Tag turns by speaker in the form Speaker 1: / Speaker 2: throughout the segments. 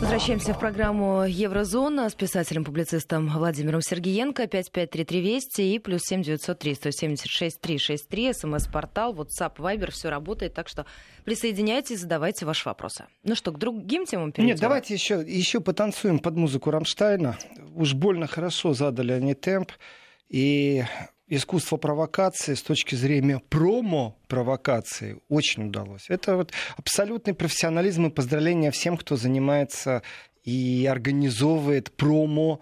Speaker 1: Возвращаемся в программу «Еврозона» с писателем-публицистом Владимиром Сергеенко. 5533 Вести и плюс 7903 176 363. СМС-портал, WhatsApp, Viber. Все работает, так что присоединяйтесь, задавайте ваши вопросы. Ну что, к другим темам перейдем?
Speaker 2: Нет, давайте еще, еще потанцуем под музыку Рамштайна. Уж больно хорошо задали они темп. И искусство провокации с точки зрения промо-провокации очень удалось. Это вот абсолютный профессионализм и поздравления всем, кто занимается и организовывает промо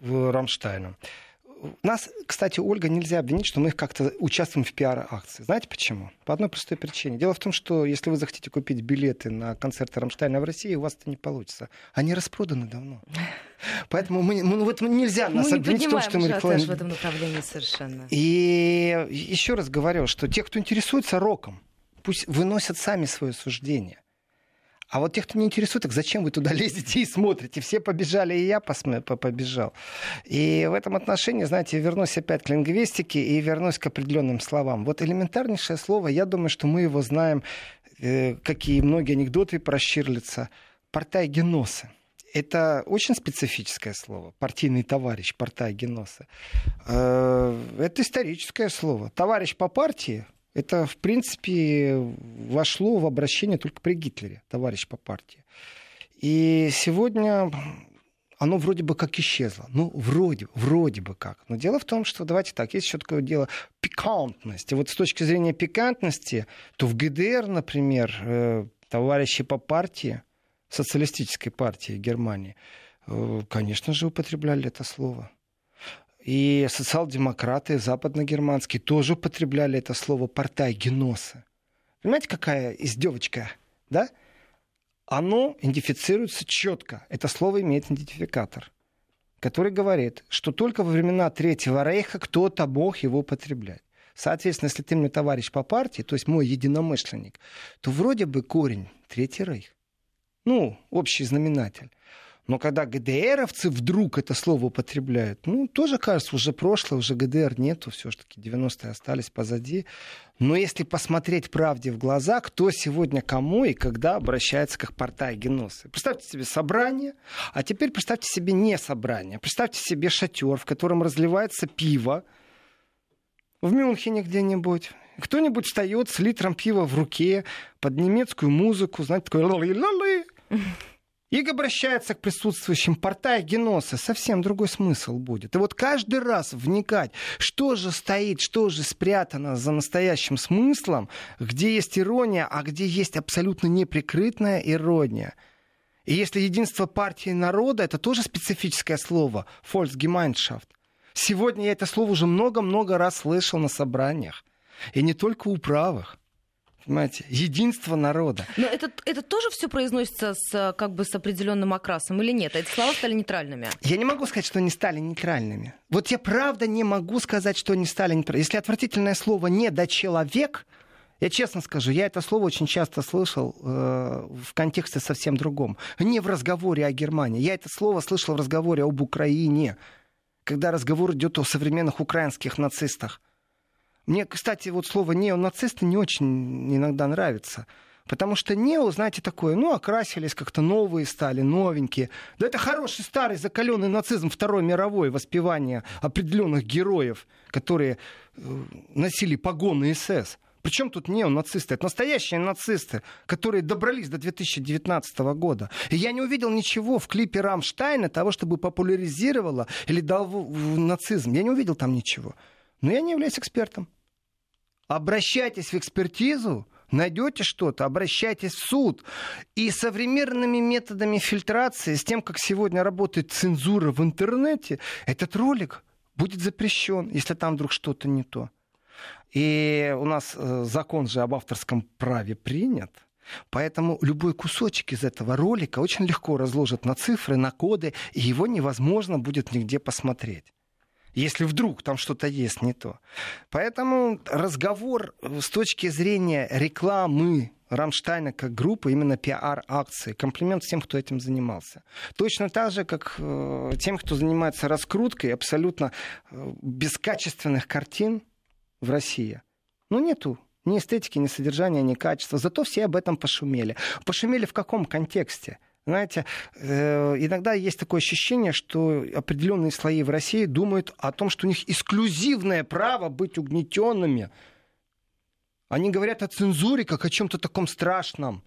Speaker 2: в Рамштайна. Нас, кстати, Ольга, нельзя обвинить, что мы как-то участвуем в пиар-акции. Знаете почему? По одной простой причине. Дело в том, что если вы захотите купить билеты на концерты Рамштайна в России, у вас это не получится. Они распроданы давно. Поэтому мы, ну, вот нельзя нас
Speaker 1: мы
Speaker 2: обвинить в том, что мы рекламируем.
Speaker 1: в этом направлении совершенно.
Speaker 2: И еще раз говорю, что те, кто интересуется роком, пусть выносят сами свое суждение. А вот тех, кто не интересует, так зачем вы туда лезете и смотрите? Все побежали, и я побежал. И в этом отношении, знаете, вернусь опять к лингвистике и вернусь к определенным словам. Вот элементарнейшее слово, я думаю, что мы его знаем, э, как и многие анекдоты про Штирлица. Портайгеносы. Это очень специфическое слово. Партийный товарищ, портайгеносы. Э, это историческое слово. Товарищ по партии, это, в принципе, вошло в обращение только при Гитлере, товарищ по партии. И сегодня оно вроде бы как исчезло. Ну, вроде, вроде бы как. Но дело в том, что, давайте так, есть еще такое дело пикантности. Вот с точки зрения пикантности, то в ГДР, например, э, товарищи по партии, социалистической партии Германии, э, конечно же, употребляли это слово. И социал-демократы западногерманские тоже употребляли это слово «портай геноса». Понимаете, какая издевочка, да? Оно идентифицируется четко. Это слово имеет идентификатор, который говорит, что только во времена Третьего Рейха кто-то мог его употреблять. Соответственно, если ты мне товарищ по партии, то есть мой единомышленник, то вроде бы корень Третий Рейх. Ну, общий знаменатель. Но когда ГДРовцы вдруг это слово употребляют, ну, тоже кажется, уже прошлое, уже ГДР нету, все-таки 90-е остались позади. Но если посмотреть правде в глаза, кто сегодня кому и когда обращается как портай геносы. Представьте себе собрание, а теперь представьте себе не собрание. Представьте себе шатер, в котором разливается пиво в Мюнхене где-нибудь. Кто-нибудь встает с литром пива в руке под немецкую музыку, знаете, такой лали-лали. И обращается к присутствующим порта геноса. Совсем другой смысл будет. И вот каждый раз вникать, что же стоит, что же спрятано за настоящим смыслом, где есть ирония, а где есть абсолютно неприкрытная ирония. И если единство партии народа, это тоже специфическое слово, Volksgemeinschaft. Сегодня я это слово уже много-много раз слышал на собраниях. И не только у правых. Понимаете, единство народа.
Speaker 1: Но это, это тоже все произносится с, как бы с определенным окрасом или нет? Эти слова стали нейтральными?
Speaker 2: Я не могу сказать, что они стали нейтральными. Вот я правда не могу сказать, что они стали нейтральными. Если отвратительное слово не до человек, я честно скажу, я это слово очень часто слышал э, в контексте совсем другом. Не в разговоре о Германии. Я это слово слышал в разговоре об Украине, когда разговор идет о современных украинских нацистах. Мне, кстати, вот слово неонацисты не очень иногда нравится. Потому что нео, знаете, такое, ну, окрасились как-то новые стали, новенькие. Да это хороший старый закаленный нацизм Второй мировой, воспевание определенных героев, которые э, носили погоны СС. Причем тут неонацисты? Это настоящие нацисты, которые добрались до 2019 года. И я не увидел ничего в клипе Рамштайна того, чтобы популяризировало или дал нацизм. Я не увидел там ничего. Но я не являюсь экспертом. Обращайтесь в экспертизу, найдете что-то, обращайтесь в суд. И современными методами фильтрации, с тем, как сегодня работает цензура в интернете, этот ролик будет запрещен, если там вдруг что-то не то. И у нас э, закон же об авторском праве принят. Поэтому любой кусочек из этого ролика очень легко разложат на цифры, на коды, и его невозможно будет нигде посмотреть если вдруг там что-то есть не то. Поэтому разговор с точки зрения рекламы Рамштайна как группы, именно пиар-акции. Комплимент всем, кто этим занимался. Точно так же, как э, тем, кто занимается раскруткой абсолютно э, бескачественных картин в России. Ну, нету ни эстетики, ни содержания, ни качества. Зато все об этом пошумели. Пошумели в каком контексте? Знаете, э, иногда есть такое ощущение, что определенные слои в России думают о том, что у них эксклюзивное право быть угнетенными. Они говорят о цензуре как о чем-то таком страшном.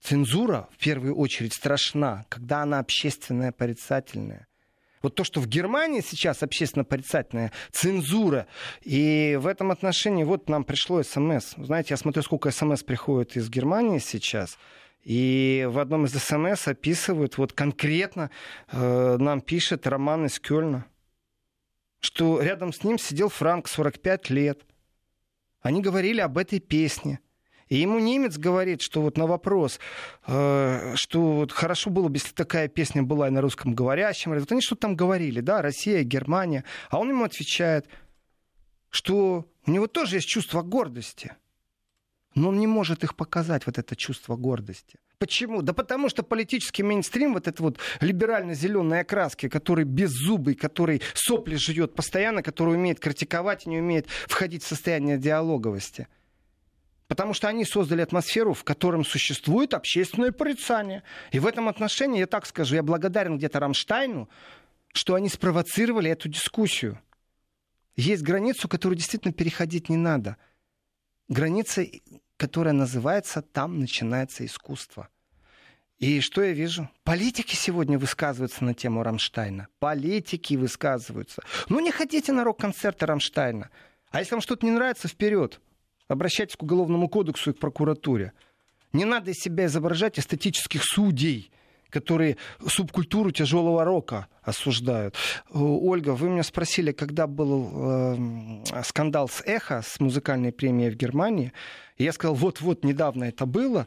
Speaker 2: Цензура, в первую очередь, страшна, когда она общественная, порицательная. Вот то, что в Германии сейчас общественно порицательная цензура. И в этом отношении вот нам пришло смс. Знаете, я смотрю, сколько смс приходит из Германии сейчас. И в одном из смс описывают, вот конкретно э, нам пишет Роман из Кёльна, что рядом с ним сидел Франк, 45 лет. Они говорили об этой песне. И ему немец говорит, что вот на вопрос, э, что вот хорошо было бы, если такая песня была и на русском говорящем. Вот они что-то там говорили, да, Россия, Германия. А он ему отвечает, что у него тоже есть чувство гордости – но он не может их показать, вот это чувство гордости. Почему? Да потому что политический мейнстрим, вот это вот либерально-зеленой окраски, который беззубый, который сопли жует постоянно, который умеет критиковать не умеет входить в состояние диалоговости. Потому что они создали атмосферу, в котором существует общественное порицание. И в этом отношении, я так скажу, я благодарен где-то Рамштайну, что они спровоцировали эту дискуссию. Есть границу, которую действительно переходить не надо. Граница которая называется «Там начинается искусство». И что я вижу? Политики сегодня высказываются на тему Рамштайна. Политики высказываются. Ну, не ходите на рок-концерты Рамштайна. А если вам что-то не нравится, вперед. Обращайтесь к Уголовному кодексу и к прокуратуре. Не надо из себя изображать эстетических судей – которые субкультуру тяжелого рока осуждают. Ольга, вы меня спросили, когда был э, скандал с «Эхо», с музыкальной премией в Германии. И я сказал, вот-вот, недавно это было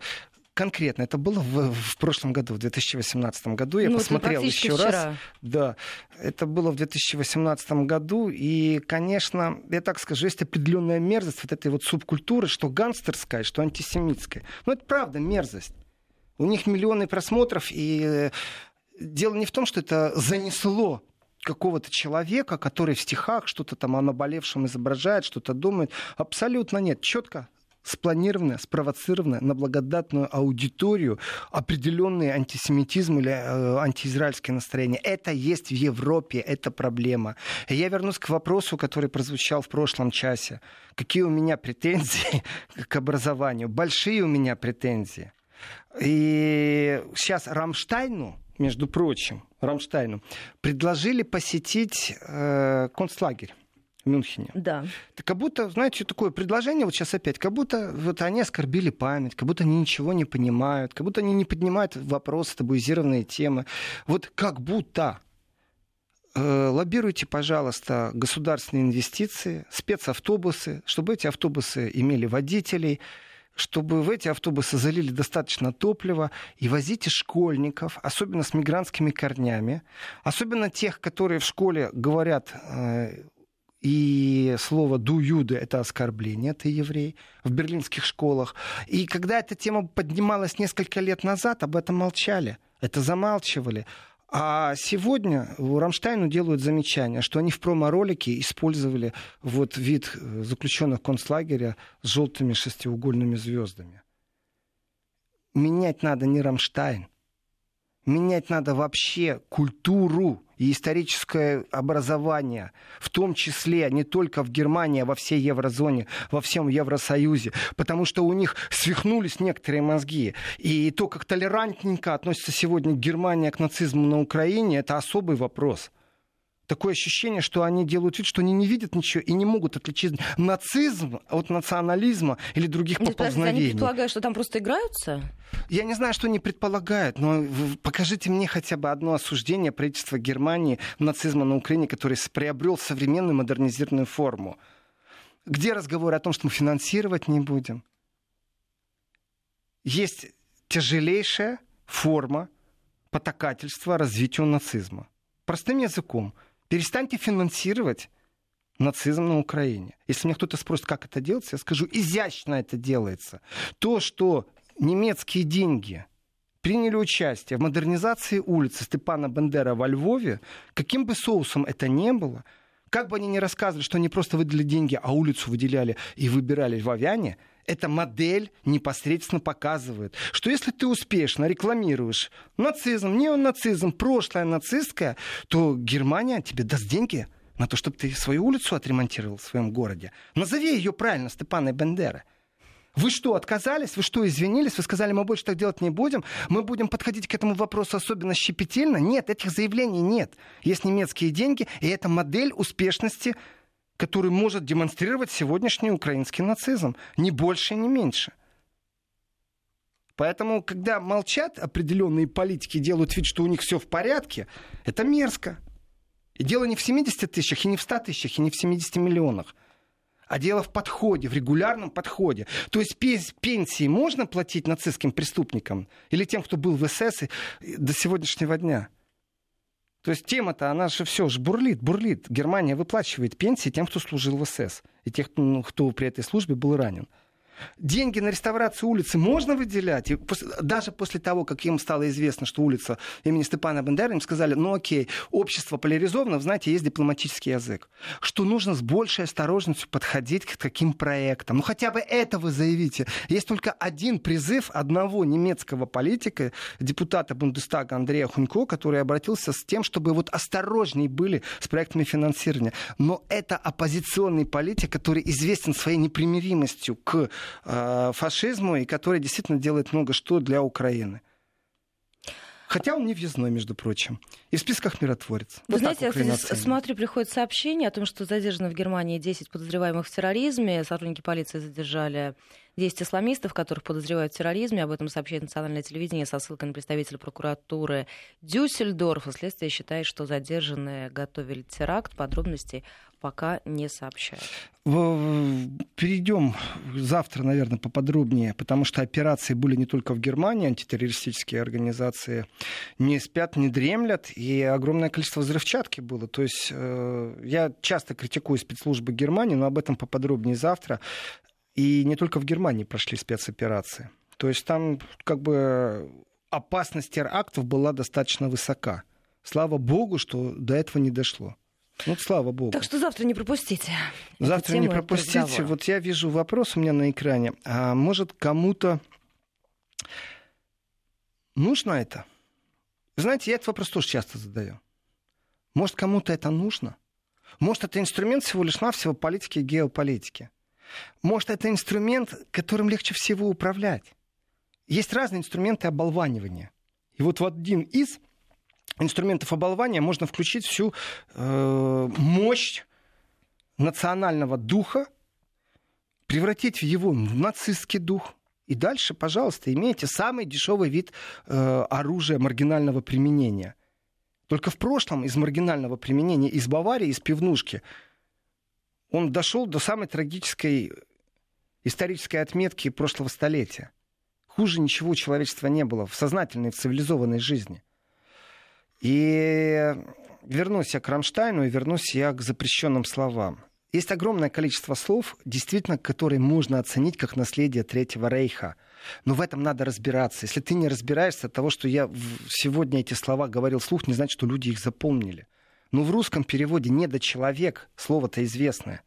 Speaker 2: конкретно. Это было в, в прошлом году, в 2018 году. Я ну, посмотрел еще вчера. раз. Да, это было в 2018 году. И, конечно, я так скажу, есть определенная мерзость вот этой вот субкультуры, что гангстерская, что антисемитская. Но это правда мерзость. У них миллионы просмотров, и э, дело не в том, что это занесло какого-то человека, который в стихах что-то там о наболевшем изображает, что-то думает. Абсолютно нет. Четко спланированное, спровоцированное на благодатную аудиторию определенный антисемитизм или э, антиизраильское настроение. Это есть в Европе, это проблема. И я вернусь к вопросу, который прозвучал в прошлом часе. Какие у меня претензии к образованию? Большие у меня претензии. И сейчас Рамштайну, между прочим, Рамштайну, предложили посетить э, концлагерь. В Мюнхене.
Speaker 1: Да.
Speaker 2: Это как будто, знаете, такое предложение, вот сейчас опять, как будто вот они оскорбили память, как будто они ничего не понимают, как будто они не поднимают вопросы, табуизированные темы. Вот как будто э, лоббируйте, пожалуйста, государственные инвестиции, спецавтобусы, чтобы эти автобусы имели водителей, чтобы в эти автобусы залили достаточно топлива и возите школьников, особенно с мигрантскими корнями, особенно тех, которые в школе говорят э, и слово «дуюды» — это оскорбление, ты еврей, в берлинских школах. И когда эта тема поднималась несколько лет назад, об этом молчали, это замалчивали. А сегодня Рамштайну делают замечание, что они в промо-ролике использовали вот вид э, заключенных концлагеря с желтыми шестиугольными звездами. Менять надо не Рамштайн. Менять надо вообще культуру и историческое образование, в том числе не только в Германии, а во всей еврозоне, во всем Евросоюзе, потому что у них свихнулись некоторые мозги. И то, как толерантненько относится сегодня Германия к нацизму на Украине, это особый вопрос такое ощущение, что они делают вид, что они не видят ничего и не могут отличить нацизм от национализма или других Нет, поползновений. Они
Speaker 1: предполагают, что там просто играются?
Speaker 2: Я не знаю, что они предполагают, но покажите мне хотя бы одно осуждение правительства Германии нацизма на Украине, который приобрел современную модернизированную форму. Где разговоры о том, что мы финансировать не будем? Есть тяжелейшая форма потакательства развитию нацизма. Простым языком – Перестаньте финансировать нацизм на Украине. Если мне кто-то спросит, как это делается, я скажу, изящно это делается. То, что немецкие деньги приняли участие в модернизации улицы Степана Бендера во Львове, каким бы соусом это ни было, Как бы они ни рассказывали, что они просто выдали деньги, а улицу выделяли и выбирали в Авиане, эта модель непосредственно показывает, что если ты успешно рекламируешь нацизм, неонацизм, прошлое нацистское, то Германия тебе даст деньги на то, чтобы ты свою улицу отремонтировал в своем городе. Назови ее правильно, Степана Бендера. Вы что, отказались? Вы что, извинились? Вы сказали, мы больше так делать не будем? Мы будем подходить к этому вопросу особенно щепетильно? Нет, этих заявлений нет. Есть немецкие деньги, и это модель успешности, которую может демонстрировать сегодняшний украинский нацизм. Ни больше, ни меньше. Поэтому, когда молчат определенные политики, делают вид, что у них все в порядке, это мерзко. И дело не в 70 тысячах, и не в 100 тысячах, и не в 70 миллионах а дело в подходе, в регулярном подходе. То есть пенсии можно платить нацистским преступникам или тем, кто был в СС до сегодняшнего дня? То есть тема-то, она же все же бурлит, бурлит. Германия выплачивает пенсии тем, кто служил в СС, и тех, ну, кто при этой службе был ранен. Деньги на реставрацию улицы можно выделять? И после, даже после того, как им стало известно, что улица имени Степана Бендера, им сказали, ну окей, общество поляризовано, вы знаете, есть дипломатический язык. Что нужно с большей осторожностью подходить к таким проектам. Ну хотя бы это вы заявите. Есть только один призыв одного немецкого политика, депутата Бундестага Андрея Хунько, который обратился с тем, чтобы вот осторожнее были с проектами финансирования. Но это оппозиционный политик, который известен своей непримиримостью к фашизму и который действительно делает много что для Украины. Хотя он не въездной, между прочим. И в списках миротворец.
Speaker 1: Вы вот знаете, я кстати, смотрю, приходит сообщение о том, что задержано в Германии 10 подозреваемых в терроризме. Сотрудники полиции задержали 10 исламистов, которых подозревают в терроризме. Об этом сообщает национальное телевидение со ссылкой на представителя прокуратуры Дюссельдорфа. Следствие считает, что задержанные готовили теракт. Подробностей пока не сообщают.
Speaker 2: Перейдем завтра, наверное, поподробнее, потому что операции были не только в Германии, антитеррористические организации не спят, не дремлят, и огромное количество взрывчатки было. То есть э, я часто критикую спецслужбы Германии, но об этом поподробнее завтра. И не только в Германии прошли спецоперации. То есть там как бы опасность терактов была достаточно высока. Слава богу, что до этого не дошло. Ну, слава богу.
Speaker 1: Так что завтра не пропустите.
Speaker 2: Завтра не пропустите. Вот я вижу вопрос у меня на экране. А может, кому-то нужно это? знаете, я этот вопрос тоже часто задаю. Может, кому-то это нужно? Может, это инструмент всего лишь навсего политики и геополитики? Может, это инструмент, которым легче всего управлять? Есть разные инструменты оболванивания. И вот в один из инструментов оболвания можно включить всю э, мощь национального духа, превратить в его нацистский дух. И дальше, пожалуйста, имейте самый дешевый вид э, оружия маргинального применения. Только в прошлом из маргинального применения из Баварии, из пивнушки, он дошел до самой трагической исторической отметки прошлого столетия. Хуже ничего человечества не было в сознательной, в цивилизованной жизни. И вернусь я к Рамштайну и вернусь я к запрещенным словам. Есть огромное количество слов, действительно, которые можно оценить как наследие Третьего Рейха. Но в этом надо разбираться. Если ты не разбираешься от того, что я сегодня эти слова говорил вслух, не значит, что люди их запомнили. Но в русском переводе «недочеловек» слово-то известное.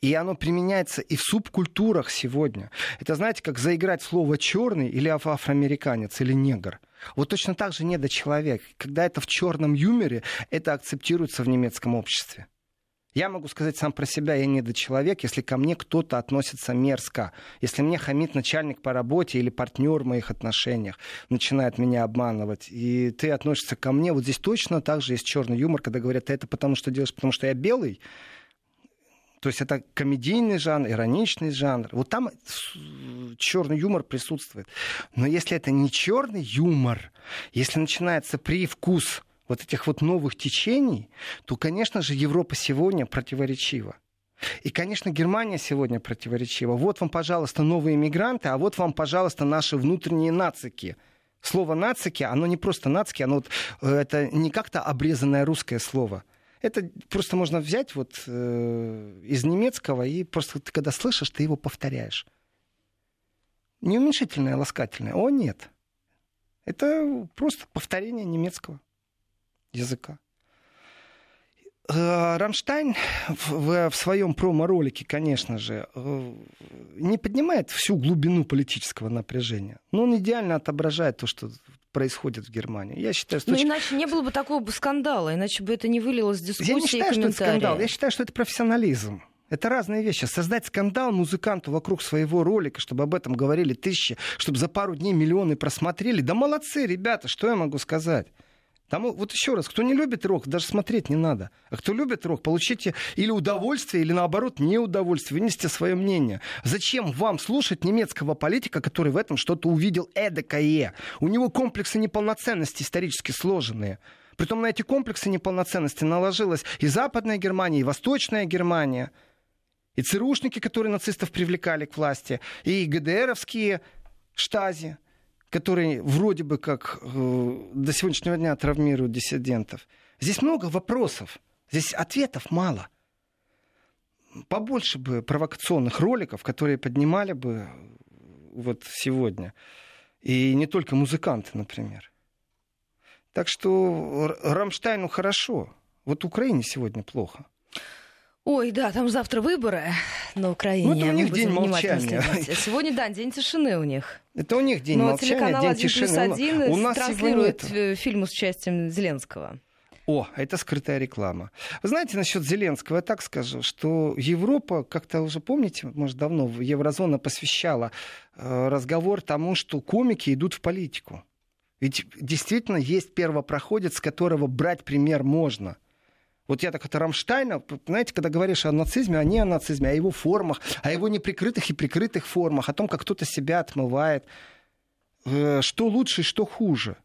Speaker 2: И оно применяется и в субкультурах сегодня. Это, знаете, как заиграть слово черный или афроамериканец или негр. Вот точно так же недочеловек. Когда это в черном юморе, это акцептируется в немецком обществе. Я могу сказать сам про себя, я недочеловек, если ко мне кто-то относится мерзко. Если мне хамит начальник по работе или партнер в моих отношениях, начинает меня обманывать, и ты относишься ко мне, вот здесь точно так же есть черный юмор, когда говорят, это потому что делаешь, потому что я белый, то есть это комедийный жанр, ироничный жанр. Вот там черный юмор присутствует. Но если это не черный юмор, если начинается привкус вот этих вот новых течений, то, конечно же, Европа сегодня противоречива. И, конечно, Германия сегодня противоречива. Вот вам, пожалуйста, новые мигранты, а вот вам, пожалуйста, наши внутренние нацики. Слово нацики, оно не просто нацики, оно вот, э, это не как-то обрезанное русское слово – это просто можно взять вот э, из немецкого, и просто ты когда слышишь, ты его повторяешь. Не уменьшительное, а ласкательное. О, нет. Это просто повторение немецкого языка. Э, Рамштайн в, в своем промо-ролике, конечно же, э, не поднимает всю глубину политического напряжения. Но он идеально отображает то, что происходит в Германии. Я считаю,
Speaker 1: что... Ну, иначе не было бы такого бы скандала, иначе бы это не вылилось в дискуссии
Speaker 2: Я не считаю, что это скандал. Я считаю, что это профессионализм. Это разные вещи. Создать скандал музыканту вокруг своего ролика, чтобы об этом говорили тысячи, чтобы за пару дней миллионы просмотрели. Да молодцы, ребята, что я могу сказать? Там, вот еще раз, кто не любит рок, даже смотреть не надо. А кто любит рок, получите или удовольствие, или наоборот неудовольствие, вынесите свое мнение. Зачем вам слушать немецкого политика, который в этом что-то увидел эдакое? У него комплексы неполноценности исторически сложенные. Притом на эти комплексы неполноценности наложилась и Западная Германия, и Восточная Германия, и ЦРУшники, которые нацистов привлекали к власти, и ГДРовские штази которые вроде бы как э, до сегодняшнего дня травмируют диссидентов. Здесь много вопросов, здесь ответов мало. Побольше бы провокационных роликов, которые поднимали бы э, вот сегодня. И не только музыканты, например. Так что Рамштайну хорошо. Вот Украине сегодня плохо.
Speaker 1: Ой, да, там завтра выборы на Украине.
Speaker 2: Ну, это у них день молчания.
Speaker 1: Сегодня, да, день тишины у них.
Speaker 2: Это у них день Но молчания,
Speaker 1: телеканал
Speaker 2: день
Speaker 1: 1
Speaker 2: тишины.
Speaker 1: плюс 1 у нас транслирует фильм с участием Зеленского.
Speaker 2: О, это скрытая реклама. Вы знаете, насчет Зеленского, я так скажу, что Европа, как-то уже помните, может, давно Еврозона посвящала э, разговор тому, что комики идут в политику. Ведь действительно есть первопроходец, с которого брать пример можно – вот я так это Рамштайна, знаете, когда говоришь о нацизме, а не о нацизме, о его формах, о его неприкрытых и прикрытых формах, о том, как кто-то себя отмывает, э, что лучше и что хуже.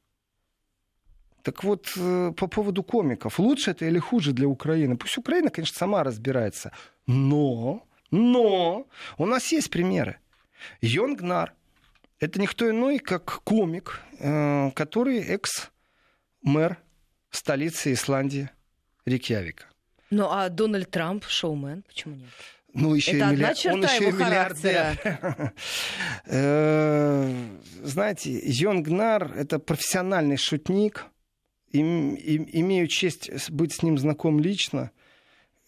Speaker 2: Так вот, э, по поводу комиков. Лучше это или хуже для Украины? Пусть Украина, конечно, сама разбирается. Но, но у нас есть примеры. Йонгнар – это никто иной, как комик, э, который экс-мэр столицы Исландии – Рикьявика.
Speaker 1: Ну а Дональд Трамп шоумен, почему нет?
Speaker 2: Ну, еще
Speaker 1: Это
Speaker 2: и милли...
Speaker 1: одна черта
Speaker 2: он еще
Speaker 1: его
Speaker 2: и миллиардер. Э, знаете, Йонгнар — это профессиональный шутник. Имею честь быть с ним знаком лично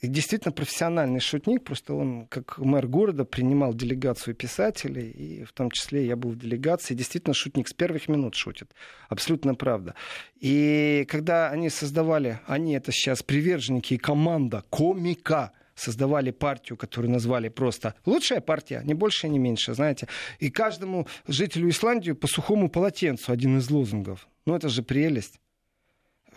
Speaker 2: действительно профессиональный шутник, просто он, как мэр города, принимал делегацию писателей, и в том числе я был в делегации, действительно шутник с первых минут шутит. Абсолютно правда. И когда они создавали, они это сейчас приверженники и команда комика, создавали партию, которую назвали просто «Лучшая партия», не больше, не меньше, знаете. И каждому жителю Исландии по сухому полотенцу один из лозунгов. Ну, это же прелесть.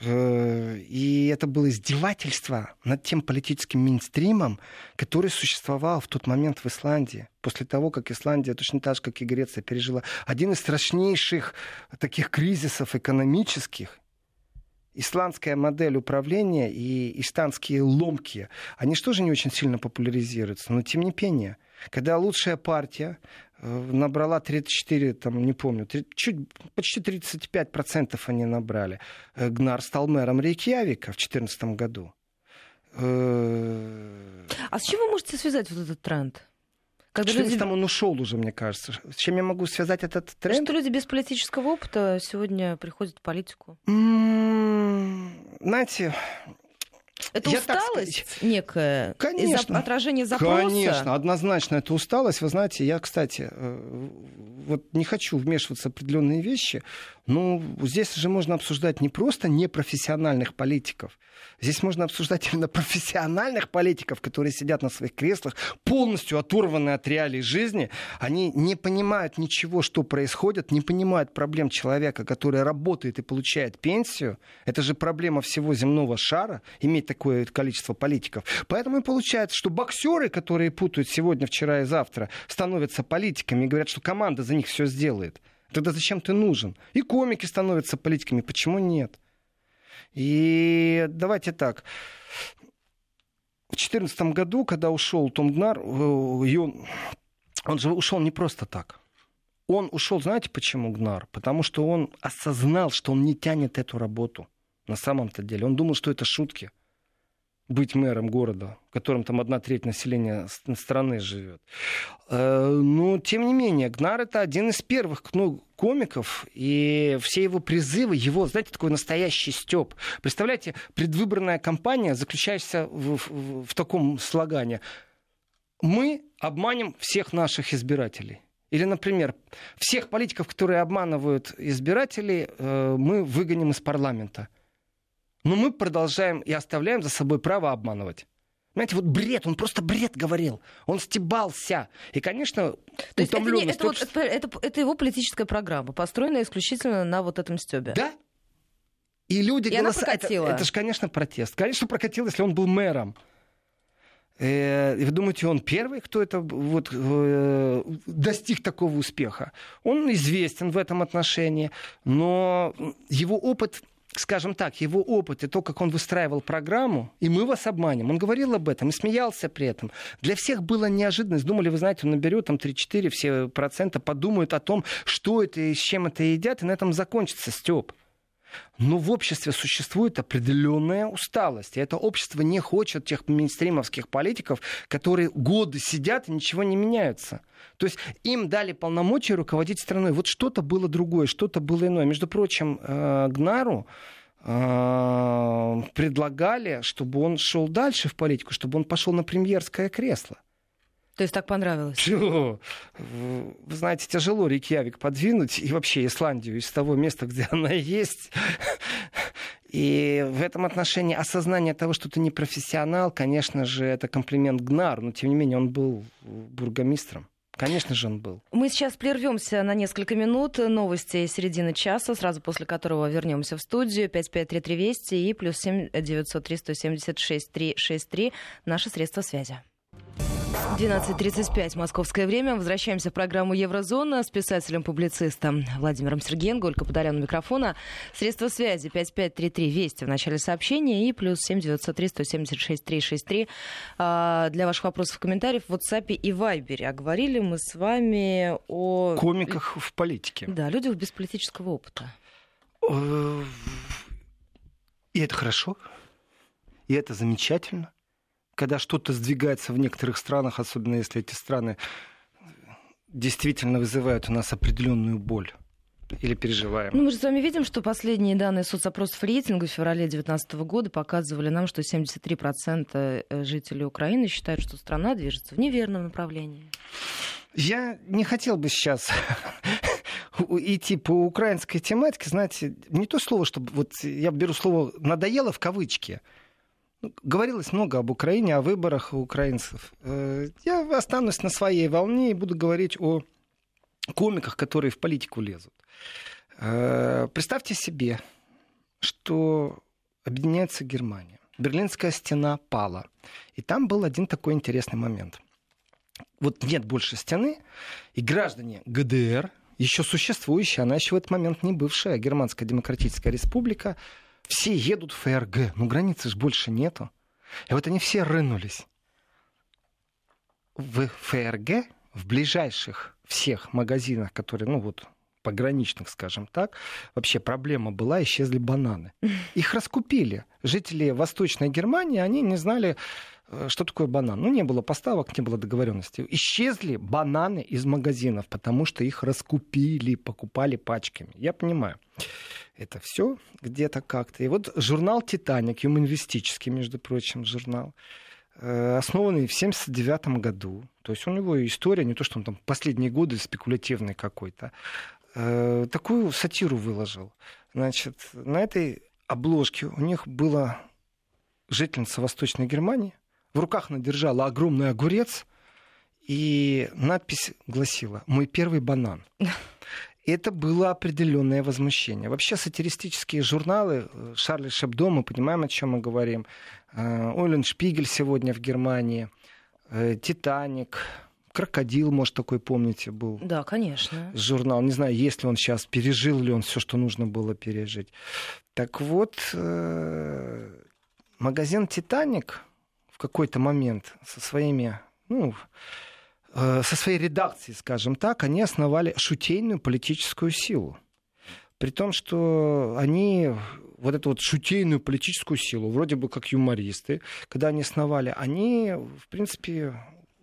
Speaker 2: Э, и это было издевательство над тем политическим мейнстримом, который существовал в тот момент в Исландии. После того, как Исландия, точно так же, как и Греция, пережила один из страшнейших таких кризисов экономических, исландская модель управления и истанские ломки, они же не очень сильно популяризируются, но тем не менее, когда лучшая партия набрала 34, там, не помню, 3, чуть, почти 35% они набрали. Э, Гнар стал мэром Рейкьявика в 2014 году.
Speaker 1: Э, а с чем вы можете связать вот этот тренд?
Speaker 2: Когда люди... там он ушел уже, мне кажется. С чем я могу связать этот тренд?
Speaker 1: Что люди без политического опыта сегодня приходят в политику?
Speaker 2: Знаете,
Speaker 1: это я усталость так... некая?
Speaker 2: Конечно.
Speaker 1: Из отражения запроса?
Speaker 2: Конечно, однозначно это усталость. Вы знаете, я, кстати, э, вот не хочу вмешиваться в определенные вещи, но здесь же можно обсуждать не просто непрофессиональных политиков, здесь можно обсуждать именно профессиональных политиков, которые сидят на своих креслах, полностью оторванные от реалий жизни. Они не понимают ничего, что происходит, не понимают проблем человека, который работает и получает пенсию. Это же проблема всего земного шара, иметь такое количество политиков. Поэтому и получается, что боксеры, которые путают сегодня, вчера и завтра, становятся политиками и говорят, что команда за них все сделает. Тогда зачем ты нужен? И комики становятся политиками. Почему нет? И давайте так. В 2014 году, когда ушел Том Гнар, э, он же ушел не просто так. Он ушел, знаете почему Гнар? Потому что он осознал, что он не тянет эту работу. На самом-то деле. Он думал, что это шутки. Быть мэром города, в котором там одна треть населения страны живет. Э, но, тем не менее, Гнар это один из первых ну, комиков, и все его призывы, его, знаете, такой настоящий степ. Представляете, предвыборная кампания, заключающаяся в, в, в таком слогане. Мы обманем всех наших избирателей. Или, например, всех политиков, которые обманывают избирателей, э, мы выгоним из парламента. Но мы продолжаем и оставляем за собой право обманывать. Знаете, вот бред, он просто бред говорил. Он стебался. И, конечно,
Speaker 1: То есть это, не, это, вот, это, это, это его политическая программа, построенная исключительно на вот этом стебе.
Speaker 2: Да. И люди голосовали. Это, это же, конечно, протест. Конечно, прокатил, если он был мэром. Э, и вы думаете, он первый, кто это вот, э, достиг такого успеха? Он известен в этом отношении, но его опыт скажем так, его опыт и то, как он выстраивал программу, и мы вас обманем. Он говорил об этом и смеялся при этом. Для всех было неожиданность. Думали, вы знаете, он наберет там 3-4 все процента, подумают о том, что это и с чем это едят, и на этом закончится Степ. Но в обществе существует определенная усталость. И это общество не хочет тех мейнстримовских политиков, которые годы сидят и ничего не меняются. То есть им дали полномочия руководить страной. Вот что-то было другое, что-то было иное. Между прочим, э, Гнару э, предлагали, чтобы он шел дальше в политику, чтобы он пошел на премьерское кресло.
Speaker 1: То есть так понравилось?
Speaker 2: Вы знаете, тяжело Рикьявик подвинуть, и вообще Исландию из того места, где она есть. И в этом отношении осознание того, что ты не профессионал, конечно же, это комплимент Гнар, но тем не менее он был бургомистром. Конечно же, он был.
Speaker 1: Мы сейчас прервемся на несколько минут. Новости середины часа, сразу после которого вернемся в студию. 5533 Вести и плюс 7 903 176 363. Наши средства связи. 12.35 московское время. Возвращаемся в программу «Еврозона» с писателем-публицистом Владимиром Сергеенко, Ольга Подолян у микрофона. Средства связи 5533 Вести в начале сообщения и плюс 7903 176 363 для ваших вопросов и комментариев в WhatsApp и Viber. А говорили мы с вами о...
Speaker 2: Комиках в политике.
Speaker 1: Да, людях без политического опыта.
Speaker 2: Э, и это хорошо, и это замечательно когда что-то сдвигается в некоторых странах, особенно если эти страны действительно вызывают у нас определенную боль или переживаем.
Speaker 1: Ну, мы же с вами видим, что последние данные соцопросов рейтинга в феврале 2019 года показывали нам, что 73% э, жителей Украины считают, что страна движется в неверном направлении.
Speaker 2: Я не хотел бы сейчас идти по украинской тематике, знаете, не то слово, чтобы вот я беру слово надоело в кавычки. Говорилось много об Украине, о выборах украинцев. Э, я останусь на своей волне и буду говорить о комиках, которые в политику лезут. Э, представьте себе, что объединяется Германия. Берлинская стена пала. И там был один такой интересный момент. Вот нет больше стены, и граждане ГДР, еще существующая, она еще в этот момент не бывшая Германская Демократическая Республика, все едут в ФРГ, но границы же больше нету. И вот они все рынулись. В ФРГ, в ближайших всех магазинах, которые, ну вот, пограничных, скажем так, вообще проблема была, исчезли бананы. Их раскупили. Жители Восточной Германии, они не знали, э, что такое банан. Ну, не было поставок, не было договоренности. Исчезли бананы из магазинов, потому что их раскупили, покупали пачками. Я понимаю это все где-то как-то. И вот журнал «Титаник», юмористический, между прочим, журнал, э, основанный в 1979 году. То есть у него история, не то, что он там последние годы спекулятивный какой-то. Э, такую сатиру выложил. Значит, на этой обложке у них была жительница Восточной Германии. В руках она держала огромный огурец, и надпись гласила «Мой первый банан». это было определенное возмущение. Вообще сатиристические журналы, э, Шарли Шебдо, мы понимаем, о чем мы говорим, э, Ойлен Шпигель сегодня в Германии, Титаник, Крокодил, может, такой, помните, был.
Speaker 1: Да, конечно.
Speaker 2: Журнал. Не знаю, есть ли он сейчас, пережил ли он все, что нужно было пережить. Так вот, магазин «Титаник» в какой-то момент со своими ну, Э, со своей редакцией, скажем так, они основали шутейную политическую силу. При том, что они вот эту вот шутейную политическую силу, вроде бы как юмористы, когда они основали, они, в принципе,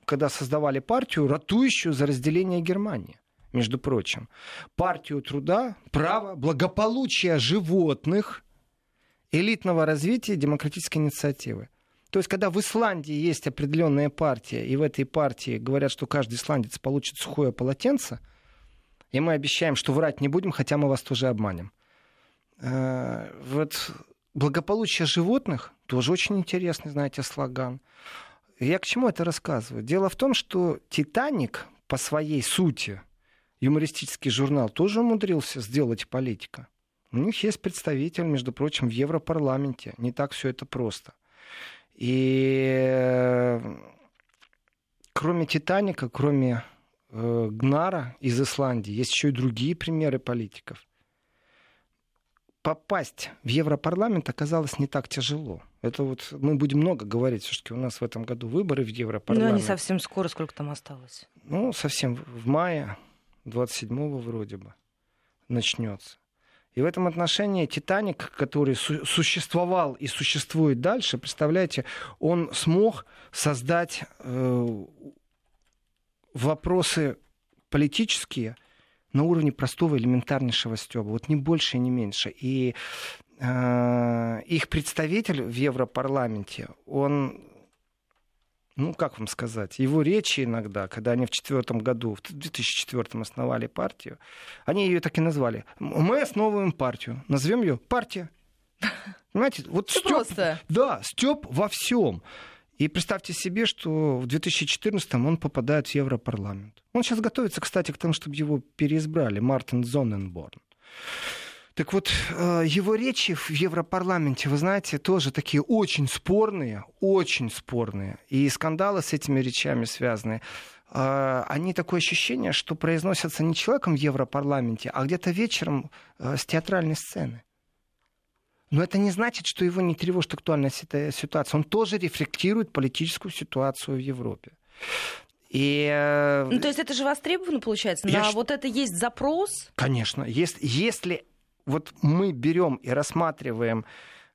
Speaker 2: когда создавали партию, ратующую за разделение Германии между прочим, партию труда, право, благополучия животных, элитного развития демократической инициативы. То есть, когда в Исландии есть определенная партия, и в этой партии говорят, что каждый исландец получит сухое полотенце, и мы обещаем, что врать не будем, хотя мы вас тоже обманем. Э, вот благополучие животных тоже очень интересный, знаете, слоган. Я к чему это рассказываю? Дело в том, что «Титаник» по своей сути, юмористический журнал, тоже умудрился сделать политика. У них есть представитель, между прочим, в Европарламенте. Не так все это просто. И э, кроме «Титаника», кроме э, Гнара из Исландии, есть еще и другие примеры политиков. Попасть в Европарламент оказалось не так тяжело. Это вот мы будем много говорить, все-таки у нас в этом году выборы в Европарламент.
Speaker 1: Ну, не совсем скоро, сколько там осталось?
Speaker 2: Ну, совсем в мае, 27-го вроде бы, начнется. И в этом отношении Титаник, который су- существовал и существует дальше, представляете, он смог создать э, вопросы политические на уровне простого элементарнейшего стеба. Вот не больше и не меньше. И их представитель в Европарламенте, он ну, как вам сказать, его речи иногда, когда они в четвертом году, в 2004 основали партию, они ее так и назвали. Мы основываем партию. Назовем ее партия. Понимаете, вот Степ, просто. Да, Степ во всем. И представьте себе, что в 2014 он попадает в Европарламент. Он сейчас готовится, кстати, к тому, чтобы его переизбрали, Мартин Зоненборн. Так вот, э, его речи в Европарламенте, вы знаете, тоже такие очень спорные, очень спорные. И скандалы с этими речами связаны. Э, они такое ощущение, что произносятся не человеком в Европарламенте, а где-то вечером э, с театральной сцены. Но это не значит, что его не тревожит актуальная ситуация. Он тоже рефлектирует политическую ситуацию в Европе.
Speaker 1: И... Ну, то есть это же востребовано, получается? Я На вот это есть запрос?
Speaker 2: Конечно. Если, если вот мы берем и рассматриваем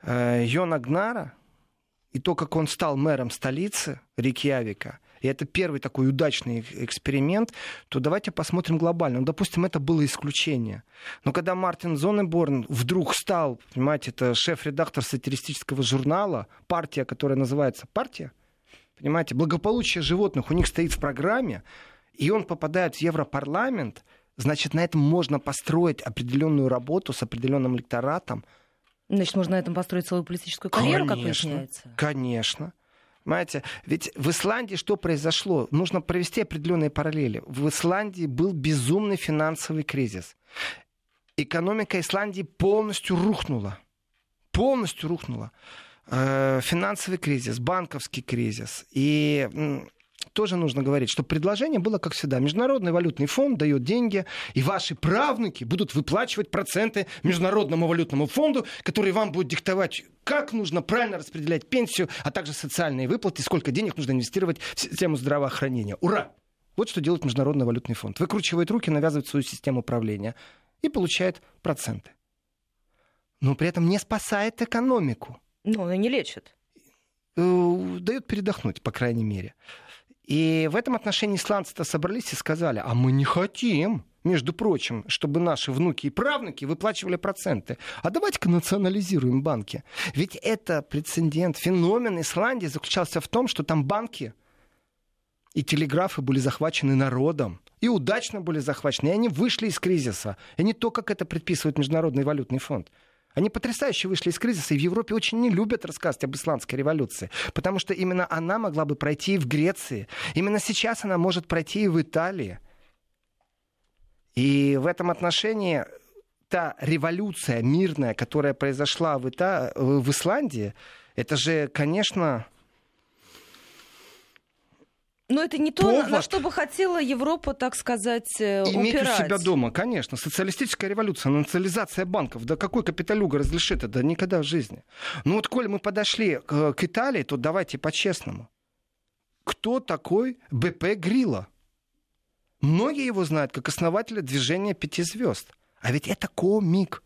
Speaker 2: э, Йона Гнара и то, как он стал мэром столицы Рикьявика, и это первый такой удачный эксперимент, то давайте посмотрим глобально. Ну, допустим, это было исключение. Но когда Мартин Зонеборн вдруг стал, понимаете, это шеф-редактор сатиристического журнала, партия, которая называется «Партия», понимаете, благополучие животных у них стоит в программе, и он попадает в Европарламент – значит, на этом можно построить определенную работу с определенным электоратом.
Speaker 1: Значит, можно на этом построить целую политическую карьеру, конечно, как выясняется.
Speaker 2: Конечно. Понимаете, ведь в Исландии что произошло? Нужно провести определенные параллели. В Исландии был безумный финансовый кризис. Экономика Исландии полностью рухнула. Полностью рухнула. Э, финансовый кризис, банковский кризис. И тоже нужно говорить, что предложение было, как всегда. Международный валютный фонд дает деньги, и ваши правнуки будут выплачивать проценты Международному валютному фонду, который вам будет диктовать, как нужно правильно распределять пенсию, а также социальные выплаты, сколько денег нужно инвестировать в систему здравоохранения. Ура! Вот что делает Международный валютный фонд. Выкручивает руки, навязывает свою систему управления и получает проценты. Но при этом не спасает экономику.
Speaker 1: Ну, он и не лечит.
Speaker 2: Э, дает передохнуть, по крайней мере. И в этом отношении исландцы-то собрались и сказали, а мы не хотим, между прочим, чтобы наши внуки и правнуки выплачивали проценты. А давайте-ка национализируем банки. Ведь это прецедент, феномен Исландии заключался в том, что там банки и телеграфы были захвачены народом. И удачно были захвачены. И они вышли из кризиса. И не то, как это предписывает Международный валютный фонд. Они потрясающе вышли из кризиса, и в Европе очень не любят рассказывать об исландской революции, потому что именно она могла бы пройти и в Греции. Именно сейчас она может пройти и в Италии. И в этом отношении та революция мирная, которая произошла в, Ита... в Исландии, это же, конечно,
Speaker 1: но это не то, повод... на что бы хотела Европа, так сказать, э, Иметь упирать.
Speaker 2: у себя дома, конечно. Социалистическая революция, национализация банков. Да какой капиталюга разрешит это? Никогда в жизни. Ну вот, коль мы подошли к, к Италии, то давайте по-честному. Кто такой БП Грилла? Многие его знают как основателя движения пяти звезд. А ведь это комик.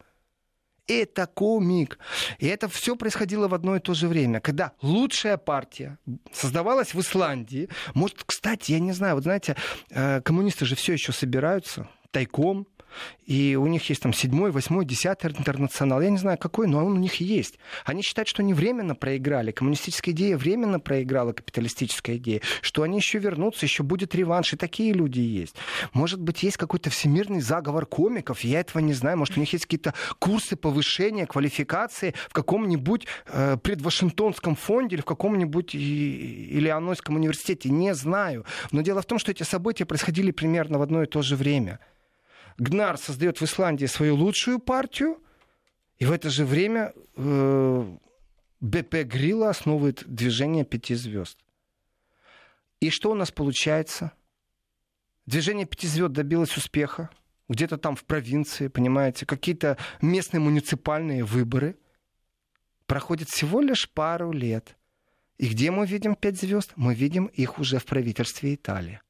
Speaker 2: Это комик. И это все происходило в одно и то же время, когда лучшая партия создавалась в Исландии. Может, кстати, я не знаю, вот знаете, э, коммунисты же все еще собираются тайком, и у них есть там седьмой, восьмой, десятый интернационал. Я не знаю, какой, но он у них есть. Они считают, что они временно проиграли. Коммунистическая идея временно проиграла капиталистическая идея. Что они еще вернутся, еще будет реванш. И такие люди есть. Может быть, есть какой-то всемирный заговор комиков. Я этого не знаю. Может, у них есть какие-то курсы повышения квалификации в каком-нибудь э, предвашингтонском фонде или в каком-нибудь Иллианойском университете. Не знаю. Но дело в том, что эти события происходили примерно в одно и то же время. Гнар создает в Исландии свою лучшую партию, и в это же время э, БП Грилла основывает движение пяти звезд. И что у нас получается? Движение пяти звезд добилось успеха. Где-то там в провинции, понимаете, какие-то местные муниципальные выборы. Проходит всего лишь пару лет. И где мы видим пять звезд? Мы видим их уже в правительстве Италии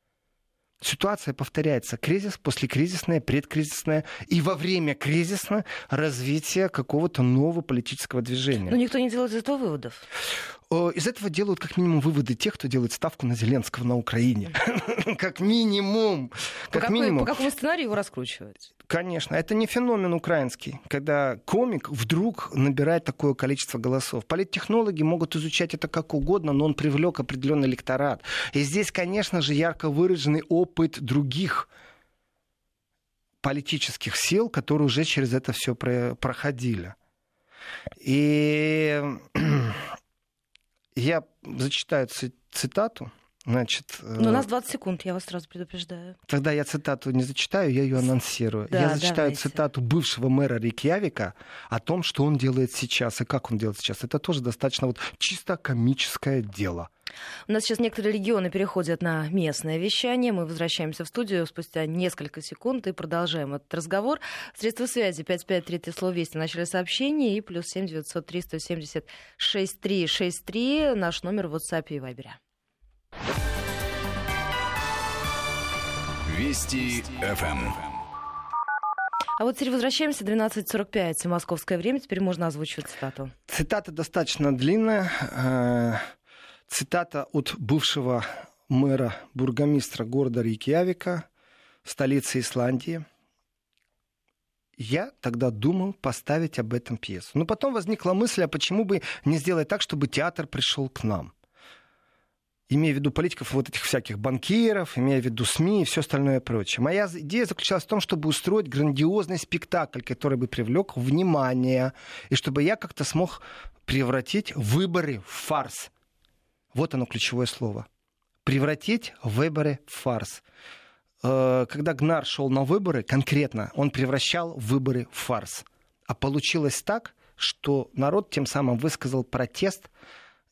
Speaker 2: ситуация повторяется. Кризис, послекризисное, предкризисное и во время кризисное развитие какого-то нового политического движения.
Speaker 1: Но никто не делает из этого выводов.
Speaker 2: Из этого делают как минимум выводы тех, кто делает ставку на Зеленского на Украине. Как минимум.
Speaker 1: Как минимум. По какому сценарию его раскручивать?
Speaker 2: Конечно, это не феномен украинский, когда комик вдруг набирает такое количество голосов. Политтехнологи могут изучать это как угодно, но он привлек определенный электорат. И здесь, конечно же, ярко выраженный опыт других политических сил, которые уже через это все проходили. И я зачитаю цитату Значит,
Speaker 1: Но ну, у нас 20 э, секунд, я вас сразу предупреждаю.
Speaker 2: Тогда я цитату не зачитаю, я ее анонсирую. Да, я зачитаю давайте. цитату бывшего мэра Рикьявика о том, что он делает сейчас и как он делает сейчас. Это тоже достаточно вот чисто комическое дело.
Speaker 1: У нас сейчас некоторые регионы переходят на местное вещание. Мы возвращаемся в студию спустя несколько секунд и продолжаем этот разговор. Средства связи 5533 слово вести начали сообщение и плюс 7 903 170 6363 наш номер в WhatsApp и Viber.
Speaker 3: Вести ФМ.
Speaker 1: А вот теперь возвращаемся, 12.45, московское время, теперь можно озвучивать цитату.
Speaker 2: Цитата достаточно длинная. Цитата от бывшего мэра, бургомистра города Рейкьявика, столицы Исландии. Я тогда думал поставить об этом пьесу. Но потом возникла мысль, а почему бы не сделать так, чтобы театр пришел к нам имея в виду политиков, вот этих всяких банкиров, имея в виду СМИ и все остальное прочее. Моя идея заключалась в том, чтобы устроить грандиозный спектакль, который бы привлек внимание, и чтобы я как-то смог превратить выборы в фарс. Вот оно ключевое слово. Превратить выборы в фарс. Э, когда Гнар шел на выборы, конкретно, он превращал выборы в фарс. А получилось так, что народ тем самым высказал протест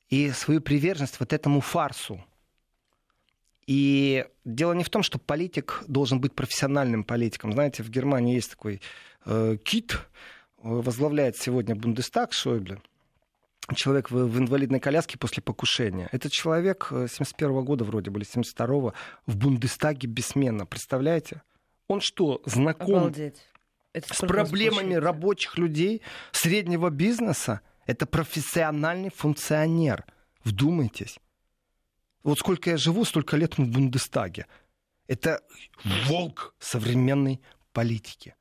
Speaker 2: и свою приверженность вот этому фарсу. И дело не в том, что политик должен быть профессиональным политиком. Знаете, в Германии есть такой э, Кит, возглавляет сегодня Бундестаг Шойбле. Человек в, в инвалидной коляске после покушения. Этот человек 71 -го года вроде бы, или 72-го, в Бундестаге бессменно. Представляете? Он что, знаком
Speaker 1: Обалдеть.
Speaker 2: с проблемами рабочих людей, среднего бизнеса? Это профессиональный функционер. Вдумайтесь. Вот сколько я живу, столько лет в Бундестаге. Это волк современной политики.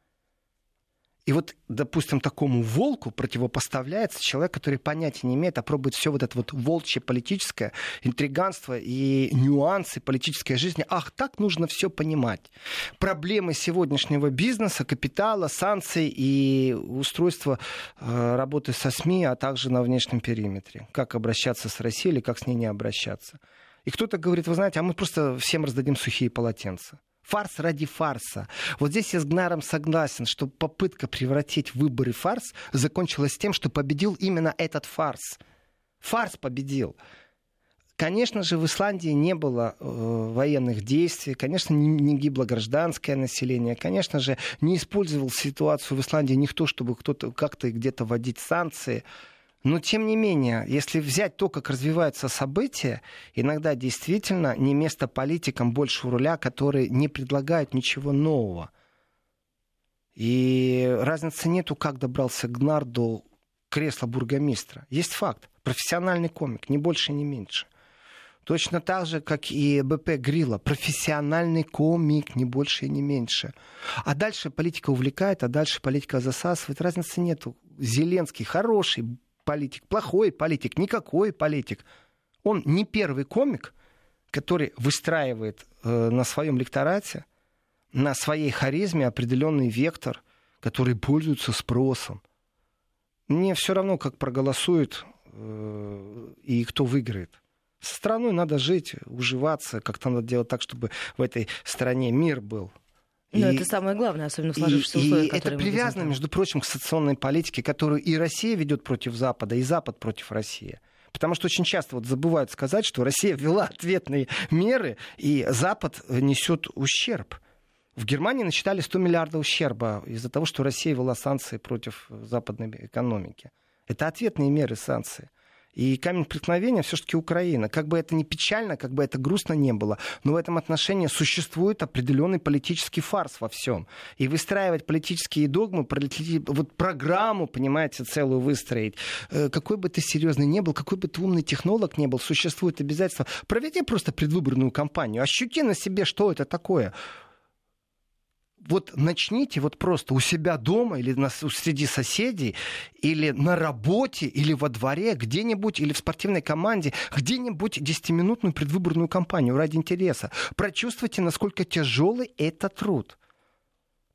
Speaker 2: И вот, допустим, такому волку противопоставляется человек, который понятия не имеет, а пробует все вот это вот волчье политическое, интриганство и нюансы политической жизни. Ах, так нужно все понимать. Проблемы сегодняшнего бизнеса, капитала, санкций и устройства э, работы со СМИ, а также на внешнем периметре. Как обращаться с Россией или как с ней не обращаться. И кто-то говорит, вы знаете, а мы просто всем раздадим сухие полотенца. Фарс ради фарса. Вот здесь я с Гнаром согласен, что попытка превратить выборы в фарс закончилась тем, что победил именно этот фарс. Фарс победил. Конечно же, в Исландии не было э, военных действий, конечно, не, не гибло гражданское население, конечно же, не использовал ситуацию в Исландии никто, чтобы кто-то как-то где-то вводить санкции. Но тем не менее, если взять то, как развиваются события, иногда действительно не место политикам больше руля, которые не предлагают ничего нового. И разницы нету, как добрался Гнар до кресла бургомистра. Есть факт. Профессиональный комик, ни больше, ни меньше. Точно так же, как и БП Грила. Профессиональный комик, ни больше и не меньше. А дальше политика увлекает, а дальше политика засасывает. Разницы нету. Зеленский хороший политик, плохой политик, никакой политик. Он не первый комик, который выстраивает э, на своем лекторате, на своей харизме определенный вектор, который пользуется спросом. Мне все равно, как проголосуют э, и кто выиграет. С страной надо жить, уживаться, как-то надо делать так, чтобы в этой стране мир был.
Speaker 1: Но и, это самое главное, особенно в сложившихся и, условиях.
Speaker 2: И это привязано, между прочим, к социальной политике, которую и Россия ведет против Запада, и Запад против России. Потому что очень часто вот забывают сказать, что Россия ввела ответные меры, и Запад несет ущерб. В Германии насчитали 100 миллиардов ущерба из-за того, что Россия ввела санкции против западной экономики. Это ответные меры санкций. И камень преткновения все-таки Украина. Как бы это ни печально, как бы это грустно не было, но в этом отношении существует определенный политический фарс во всем. И выстраивать политические догмы, вот программу, понимаете, целую выстроить, э, какой бы ты серьезный не был, какой бы ты умный технолог не был, существует обязательство. Проведи просто предвыборную кампанию, ощути на себе, что это такое вот начните вот просто у себя дома или на, среди соседей, или на работе, или во дворе, где-нибудь, или в спортивной команде, где-нибудь 10-минутную предвыборную кампанию ради интереса. Прочувствуйте, насколько тяжелый это труд.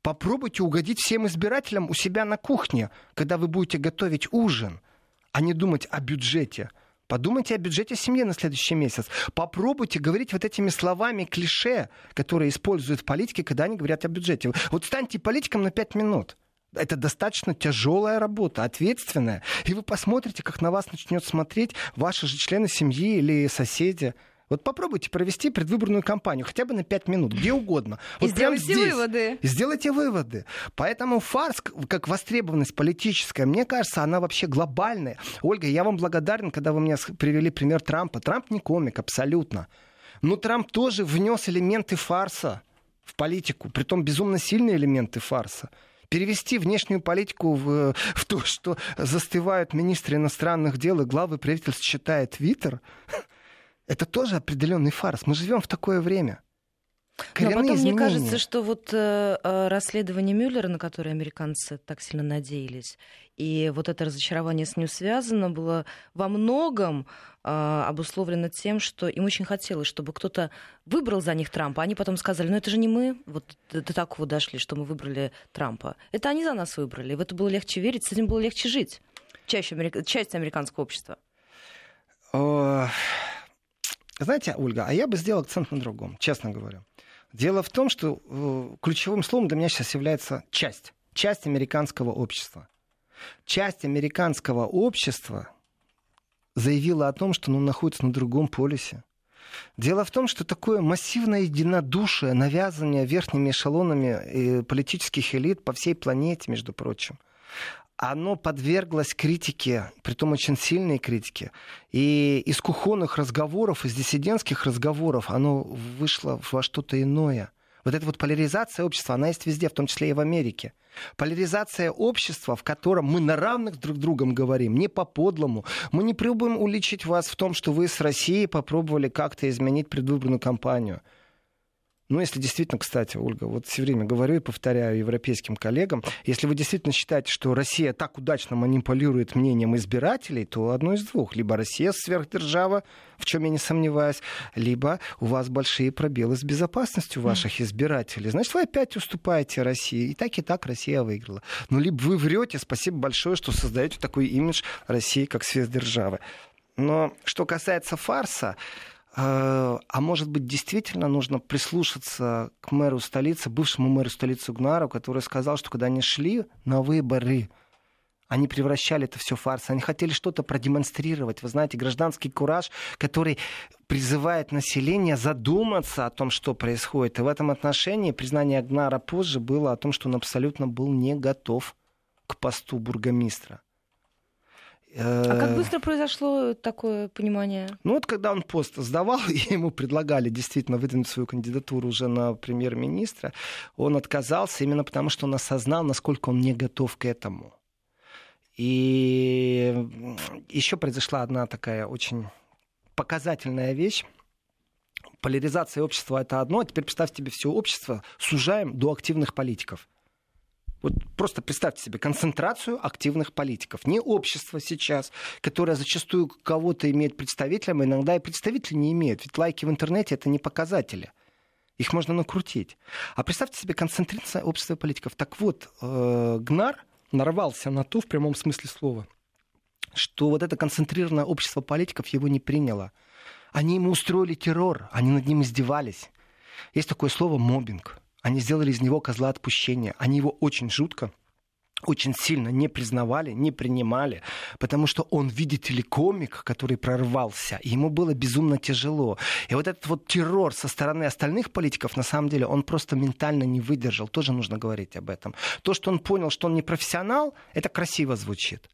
Speaker 2: Попробуйте угодить всем избирателям у себя на кухне, когда вы будете готовить ужин, а не думать о бюджете – Подумайте о бюджете семьи на следующий месяц. Попробуйте говорить вот этими словами клише, которые используют в политике, когда они говорят о бюджете. Вот станьте политиком на пять минут. Это достаточно тяжелая работа, ответственная. И вы посмотрите, как на вас начнет смотреть ваши же члены семьи или соседи. Вот попробуйте провести предвыборную кампанию хотя бы на 5 минут, где угодно.
Speaker 1: Вот и сделайте здесь. выводы.
Speaker 2: И сделайте выводы. Поэтому фарс, как востребованность политическая, мне кажется, она вообще глобальная. Ольга, я вам благодарен, когда вы мне привели пример Трампа. Трамп не комик, абсолютно. Но Трамп тоже внес элементы фарса в политику, притом безумно сильные элементы фарса перевести внешнюю политику в, в то, что застывают министры иностранных дел и главы правительств читает Твиттер, это тоже определенный фарс. Мы живем в такое время.
Speaker 1: Коренные Но потом изменения. мне кажется, что вот э, э, расследование Мюллера, на которое американцы так сильно надеялись, и вот это разочарование с ним связано, было во многом э, обусловлено тем, что им очень хотелось, чтобы кто-то выбрал за них Трампа. Они потом сказали, ну это же не мы, вот до такого дошли, что мы выбрали Трампа. Это они за нас выбрали. В это было легче верить, с этим было легче жить. Чаще, часть американского общества.
Speaker 2: Знаете, Ольга, а я бы сделал акцент на другом, честно говоря. Дело в том, что э, ключевым словом для меня сейчас является часть. Часть американского общества. Часть американского общества заявила о том, что оно находится на другом полюсе. Дело в том, что такое массивное единодушие, навязывание верхними эшелонами э, политических элит по всей планете, между прочим, оно подверглось критике, притом очень сильной критике. И из кухонных разговоров, из диссидентских разговоров оно вышло во что-то иное. Вот эта вот поляризация общества, она есть везде, в том числе и в Америке. Поляризация общества, в котором мы на равных друг другом говорим, не по-подлому. Мы не пробуем уличить вас в том, что вы с Россией попробовали как-то изменить предвыборную кампанию. Ну, если действительно, кстати, Ольга, вот все время говорю и повторяю европейским коллегам, если вы действительно считаете, что Россия так удачно манипулирует мнением избирателей, то одно из двух. Либо Россия сверхдержава, в чем я не сомневаюсь, либо у вас большие пробелы с безопасностью ваших избирателей. Значит, вы опять уступаете России. И так, и так Россия выиграла. Ну, либо вы врете, спасибо большое, что создаете такой имидж России как сверхдержавы. Но что касается фарса, а может быть, действительно нужно прислушаться к мэру столицы, бывшему мэру столицы Гнару, который сказал, что когда они шли на выборы, они превращали это все в фарс. Они хотели что-то продемонстрировать. Вы знаете, гражданский кураж, который призывает население задуматься о том, что происходит. И в этом отношении признание Гнара позже было о том, что он абсолютно был не готов к посту бургомистра.
Speaker 1: А как быстро произошло такое понимание?
Speaker 2: Ну вот когда он пост сдавал, и ему предлагали действительно выдвинуть свою кандидатуру уже на премьер-министра, он отказался именно потому, что он осознал, насколько он не готов к этому. И еще произошла одна такая очень показательная вещь. Поляризация общества это одно, а теперь представьте себе все общество сужаем до активных политиков. Вот просто представьте себе концентрацию активных политиков. Не общество сейчас, которое зачастую кого-то имеет представителем, иногда и представителей не имеет. Ведь лайки в интернете это не показатели. Их можно накрутить. А представьте себе концентрация общества политиков. Так вот, э, Гнар нарвался на то, в прямом смысле слова, что вот это концентрированное общество политиков его не приняло. Они ему устроили террор, они над ним издевались. Есть такое слово «мобинг». Они сделали из него козла отпущения. Они его очень жутко очень сильно не признавали, не принимали, потому что он, видите ли, комик, который прорвался, и ему было безумно тяжело. И вот этот вот террор со стороны остальных политиков, на самом деле, он просто ментально не выдержал. Тоже нужно говорить об этом. То, что он понял, что он не профессионал, это красиво звучит.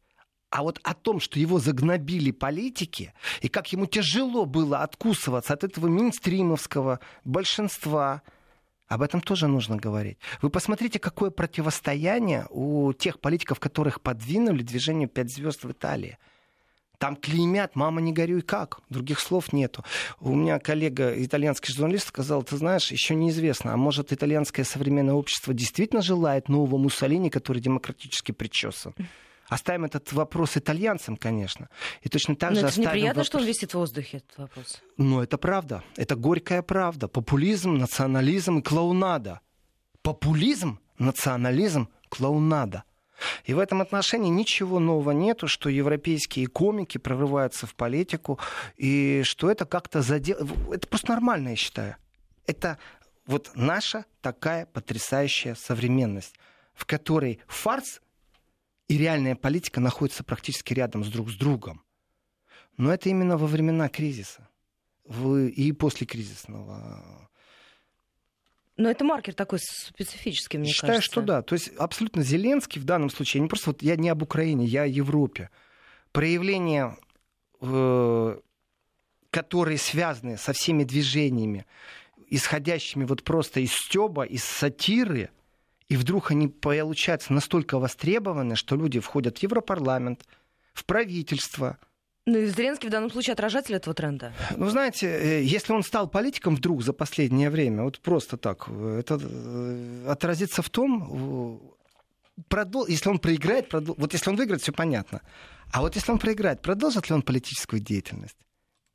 Speaker 2: А вот о том, что его загнобили политики, и как ему тяжело было откусываться от этого минстримовского большинства, об этом тоже нужно говорить. Вы посмотрите, какое противостояние у тех политиков, которых подвинули движению «Пять звезд» в Италии. Там клеймят, мама, не горюй, как? Других слов нету. У меня коллега, итальянский журналист, сказал, ты знаешь, еще неизвестно, а может итальянское современное общество действительно желает нового Муссолини, который демократически причесан? Оставим этот вопрос итальянцам, конечно. И точно так
Speaker 1: Но
Speaker 2: же
Speaker 1: это
Speaker 2: оставим
Speaker 1: неприятно,
Speaker 2: вопрос...
Speaker 1: что он висит в воздухе, этот вопрос.
Speaker 2: Но это правда. Это горькая правда. Популизм, национализм и клоунада. Популизм, национализм, клоунада. И в этом отношении ничего нового нету, что европейские комики прорываются в политику, и что это как-то задел... Это просто нормально, я считаю. Это вот наша такая потрясающая современность, в которой фарс и реальная политика находятся практически рядом с друг с другом. Но это именно во времена кризиса в, и после кризисного.
Speaker 1: Но это маркер такой специфический, мне
Speaker 2: Считаю,
Speaker 1: кажется.
Speaker 2: что да. То есть абсолютно Зеленский в данном случае, не просто вот я не об Украине, я о Европе. Проявление, э, которые связаны со всеми движениями, исходящими вот просто из стеба, из сатиры, и вдруг они получаются настолько востребованы, что люди входят в Европарламент, в правительство.
Speaker 1: Ну и Зеленский в данном случае отражатель этого тренда.
Speaker 2: Ну, знаете, э, если он стал политиком вдруг за последнее время, вот просто так, э, это э, отразится в том, продол... если он проиграет, продол... вот если он выиграет, все понятно. А вот если он проиграет, продолжит ли он политическую деятельность?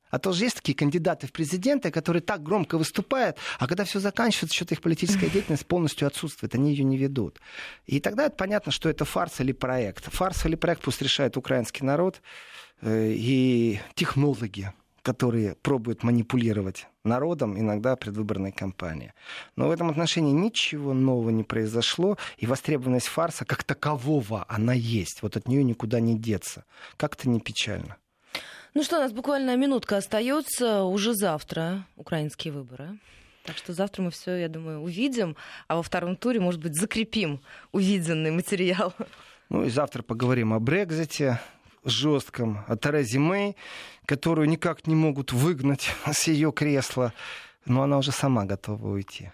Speaker 2: А то же есть такие кандидаты в президенты, которые так громко выступают, а когда все заканчивается, что-то их политическая деятельность полностью отсутствует, они ее не ведут. И тогда это понятно, что это фарс или проект. Фарс или проект пусть решает украинский народ э, и технологи, которые пробуют манипулировать народом, иногда предвыборной кампании. Но в этом отношении ничего нового не произошло, и востребованность фарса как такового, она есть. Вот от нее никуда не деться. Как-то не печально.
Speaker 1: Ну что, у нас буквально минутка остается. Уже завтра украинские выборы. Так что завтра мы все, я думаю, увидим, а во втором туре, может быть, закрепим увиденный материал.
Speaker 2: Ну и завтра поговорим о Брекзите жестком, о Терезе Мэй, которую никак не могут выгнать с ее кресла, но она уже сама готова уйти.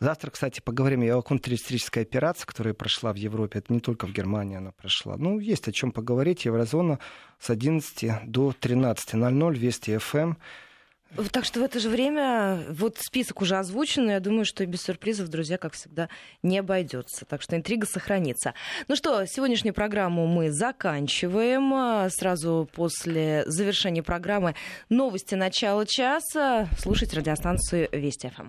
Speaker 2: Завтра, кстати, поговорим о контртеррористической операции, которая прошла в Европе. Это не только в Германии она прошла. Ну, есть о чем поговорить. Еврозона с 11 до 13.00, Вести ФМ.
Speaker 1: Так что в это же время вот список уже озвучен, и я думаю, что и без сюрпризов, друзья, как всегда, не обойдется. Так что интрига сохранится. Ну что, сегодняшнюю программу мы заканчиваем. Сразу после завершения программы новости начала часа. Слушайте радиостанцию Вести ФМ.